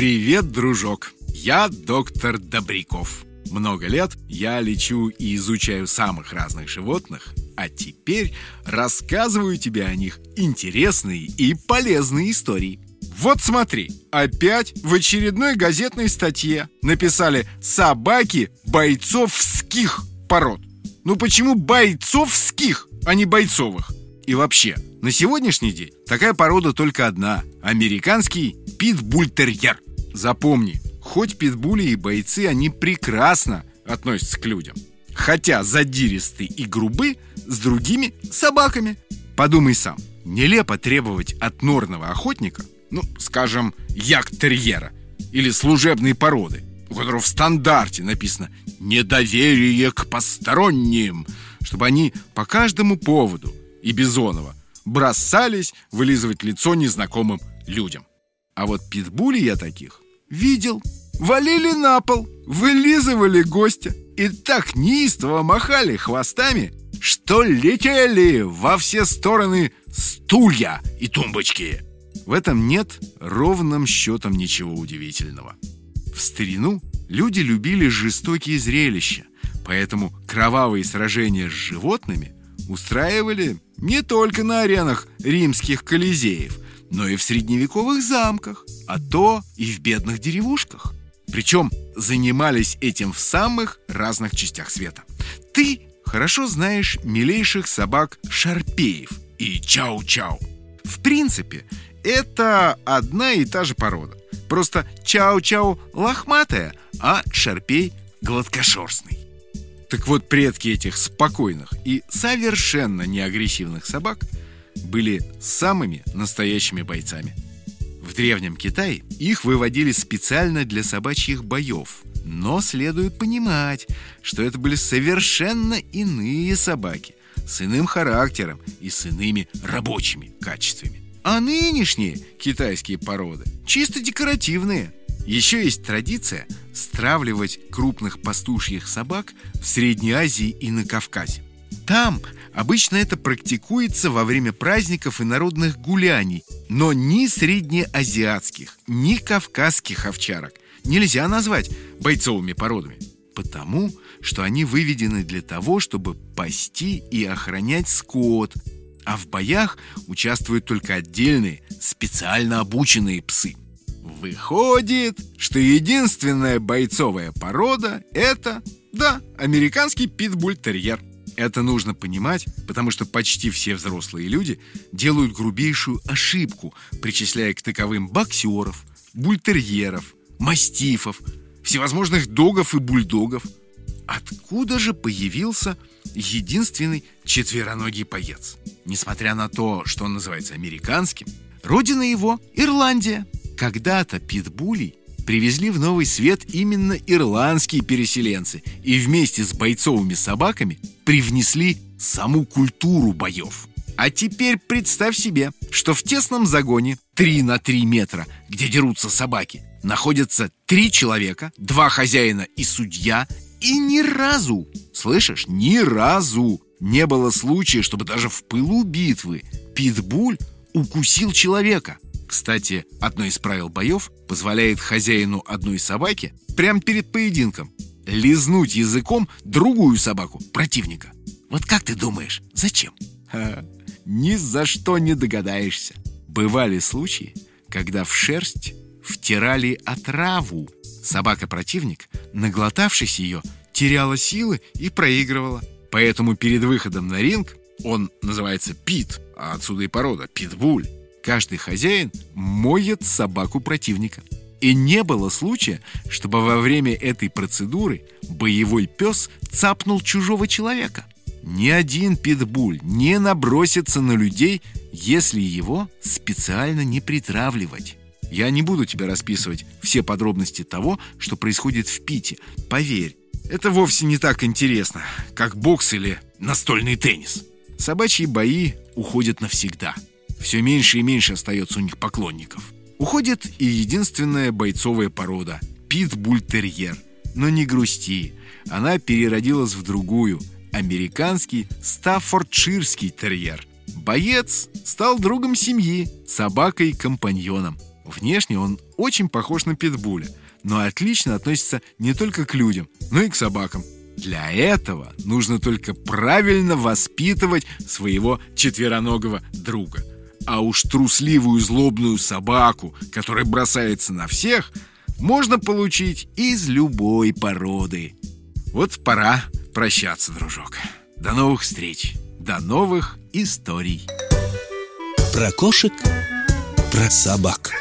Привет, дружок! Я доктор Добряков. Много лет я лечу и изучаю самых разных животных, а теперь рассказываю тебе о них интересные и полезные истории. Вот смотри, опять в очередной газетной статье написали «собаки бойцовских пород». Ну почему бойцовских, а не бойцовых? И вообще, на сегодняшний день такая порода только одна – американский питбультерьер. Запомни, хоть питбули и бойцы, они прекрасно относятся к людям. Хотя задиристы и грубы с другими собаками. Подумай сам, нелепо требовать от норного охотника, ну, скажем, як-терьера или служебной породы, у которого в стандарте написано «недоверие к посторонним», чтобы они по каждому поводу и Бизонова бросались вылизывать лицо незнакомым людям. А вот питбули я таких видел. Валили на пол, вылизывали гостя и так неистово махали хвостами, что летели во все стороны стулья и тумбочки. В этом нет ровным счетом ничего удивительного. В старину люди любили жестокие зрелища, поэтому кровавые сражения с животными устраивали не только на аренах римских колизеев, но и в средневековых замках, а то и в бедных деревушках. Причем занимались этим в самых разных частях света. Ты хорошо знаешь милейших собак шарпеев и чау-чау. В принципе, это одна и та же порода. Просто чау-чау лохматая, а шарпей гладкошерстный. Так вот, предки этих спокойных и совершенно неагрессивных собак были самыми настоящими бойцами. В Древнем Китае их выводили специально для собачьих боев. Но следует понимать, что это были совершенно иные собаки с иным характером и с иными рабочими качествами. А нынешние китайские породы чисто декоративные. Еще есть традиция стравливать крупных пастушьих собак в Средней Азии и на Кавказе. Там обычно это практикуется во время праздников и народных гуляний, но ни среднеазиатских, ни кавказских овчарок нельзя назвать бойцовыми породами, потому что они выведены для того, чтобы пасти и охранять скот, а в боях участвуют только отдельные, специально обученные псы. Выходит, что единственная бойцовая порода – это, да, американский питбуль-терьер. Это нужно понимать, потому что почти все взрослые люди делают грубейшую ошибку, причисляя к таковым боксеров, бультерьеров, мастифов, всевозможных догов и бульдогов. Откуда же появился единственный четвероногий поец? Несмотря на то, что он называется американским, родина его – Ирландия. Когда-то питбулей привезли в новый свет именно ирландские переселенцы и вместе с бойцовыми собаками привнесли саму культуру боев. А теперь представь себе, что в тесном загоне 3 на 3 метра, где дерутся собаки, находятся три человека, два хозяина и судья, и ни разу, слышишь, ни разу не было случая, чтобы даже в пылу битвы питбуль укусил человека. Кстати, одно из правил боев позволяет хозяину одной собаки прямо перед поединком лизнуть языком другую собаку противника. Вот как ты думаешь, зачем? Ха, ни за что не догадаешься. Бывали случаи, когда в шерсть втирали отраву. Собака-противник, наглотавшись ее, теряла силы и проигрывала. Поэтому перед выходом на ринг он называется пит, а отсюда и порода питбуль. Каждый хозяин моет собаку противника. И не было случая, чтобы во время этой процедуры боевой пес цапнул чужого человека. Ни один питбуль не набросится на людей, если его специально не притравливать. Я не буду тебе расписывать все подробности того, что происходит в Пите. Поверь, это вовсе не так интересно, как бокс или настольный теннис. Собачьи бои уходят навсегда. Все меньше и меньше остается у них поклонников. Уходит и единственная бойцовая порода – питбультерьер. Но не грусти, она переродилась в другую – американский стаффордширский терьер. Боец стал другом семьи, собакой-компаньоном. Внешне он очень похож на питбуля, но отлично относится не только к людям, но и к собакам. Для этого нужно только правильно воспитывать своего четвероногого друга. А уж трусливую злобную собаку, которая бросается на всех, можно получить из любой породы. Вот пора прощаться, дружок. До новых встреч, до новых историй. Про кошек, про собак.